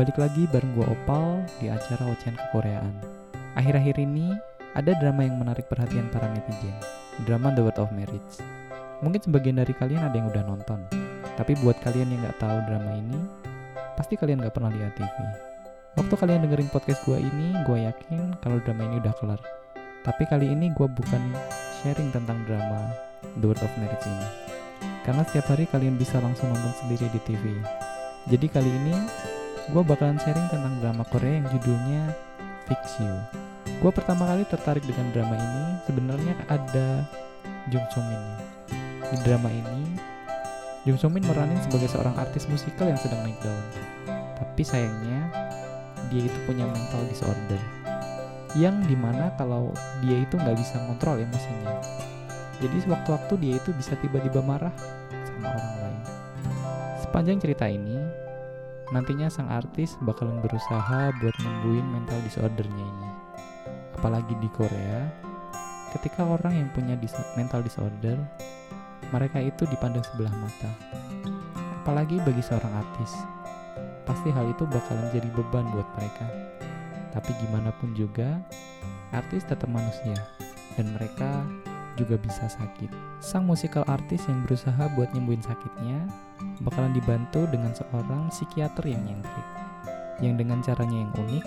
balik lagi bareng gua Opal di acara Ocean Kekoreaan. Akhir-akhir ini ada drama yang menarik perhatian para netizen, drama The World of Marriage. Mungkin sebagian dari kalian ada yang udah nonton, tapi buat kalian yang nggak tahu drama ini, pasti kalian nggak pernah lihat TV. Waktu kalian dengerin podcast gua ini, gua yakin kalau drama ini udah kelar. Tapi kali ini gua bukan sharing tentang drama The World of Marriage ini. Karena setiap hari kalian bisa langsung nonton sendiri di TV. Jadi kali ini gue bakalan sharing tentang drama Korea yang judulnya Fix You. Gue pertama kali tertarik dengan drama ini sebenarnya ada Jung So Min. Di drama ini, Jung So Min meranin sebagai seorang artis musikal yang sedang naik daun. Tapi sayangnya, dia itu punya mental disorder. Yang di mana kalau dia itu nggak bisa kontrol emosinya. Jadi sewaktu-waktu dia itu bisa tiba-tiba marah sama orang lain. Sepanjang cerita ini, nantinya sang artis bakalan berusaha buat nyembuhin mental disordernya ini. Apalagi di Korea, ketika orang yang punya dis mental disorder, mereka itu dipandang sebelah mata. Apalagi bagi seorang artis, pasti hal itu bakalan jadi beban buat mereka. Tapi gimana pun juga, artis tetap manusia, dan mereka juga bisa sakit. Sang musikal artis yang berusaha buat nyembuhin sakitnya bakalan dibantu dengan seorang psikiater yang nyentrik. Yang dengan caranya yang unik,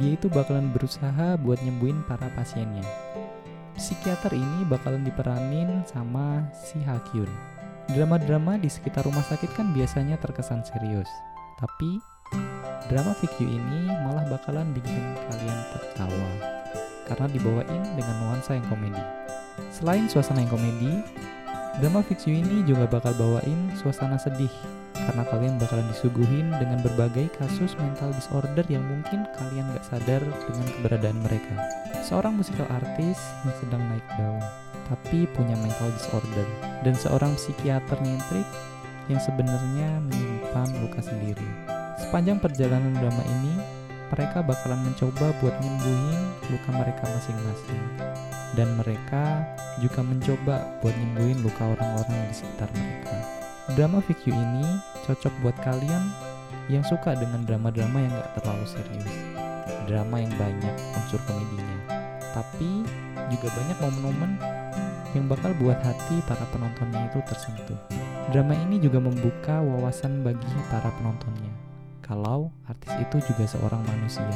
dia itu bakalan berusaha buat nyembuhin para pasiennya. Psikiater ini bakalan diperanin sama si Hakyun. Drama-drama di sekitar rumah sakit kan biasanya terkesan serius. Tapi, drama Fikyu ini malah bakalan bikin kalian tertawa. Karena dibawain dengan nuansa yang komedi. Selain suasana yang komedi, drama You ini juga bakal bawain suasana sedih karena kalian bakalan disuguhin dengan berbagai kasus mental disorder yang mungkin kalian gak sadar dengan keberadaan mereka. Seorang musikal artis yang sedang naik daun, tapi punya mental disorder, dan seorang psikiater nyentrik yang sebenarnya menyimpan luka sendiri. Sepanjang perjalanan drama ini, mereka bakalan mencoba buat nyembuhin luka mereka masing-masing dan mereka juga mencoba buat nyembuhin luka orang-orang di sekitar mereka. Drama You ini cocok buat kalian yang suka dengan drama-drama yang gak terlalu serius. Drama yang banyak unsur komedinya. Tapi juga banyak momen-momen yang bakal buat hati para penontonnya itu tersentuh. Drama ini juga membuka wawasan bagi para penontonnya. Kalau artis itu juga seorang manusia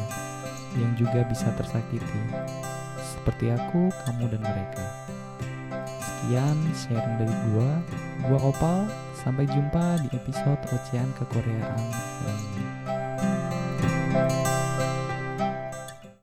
yang juga bisa tersakiti seperti aku, kamu, dan mereka. Sekian sharing dari gua. Gua Opal. Sampai jumpa di episode Ocean Kekoreaan lainnya.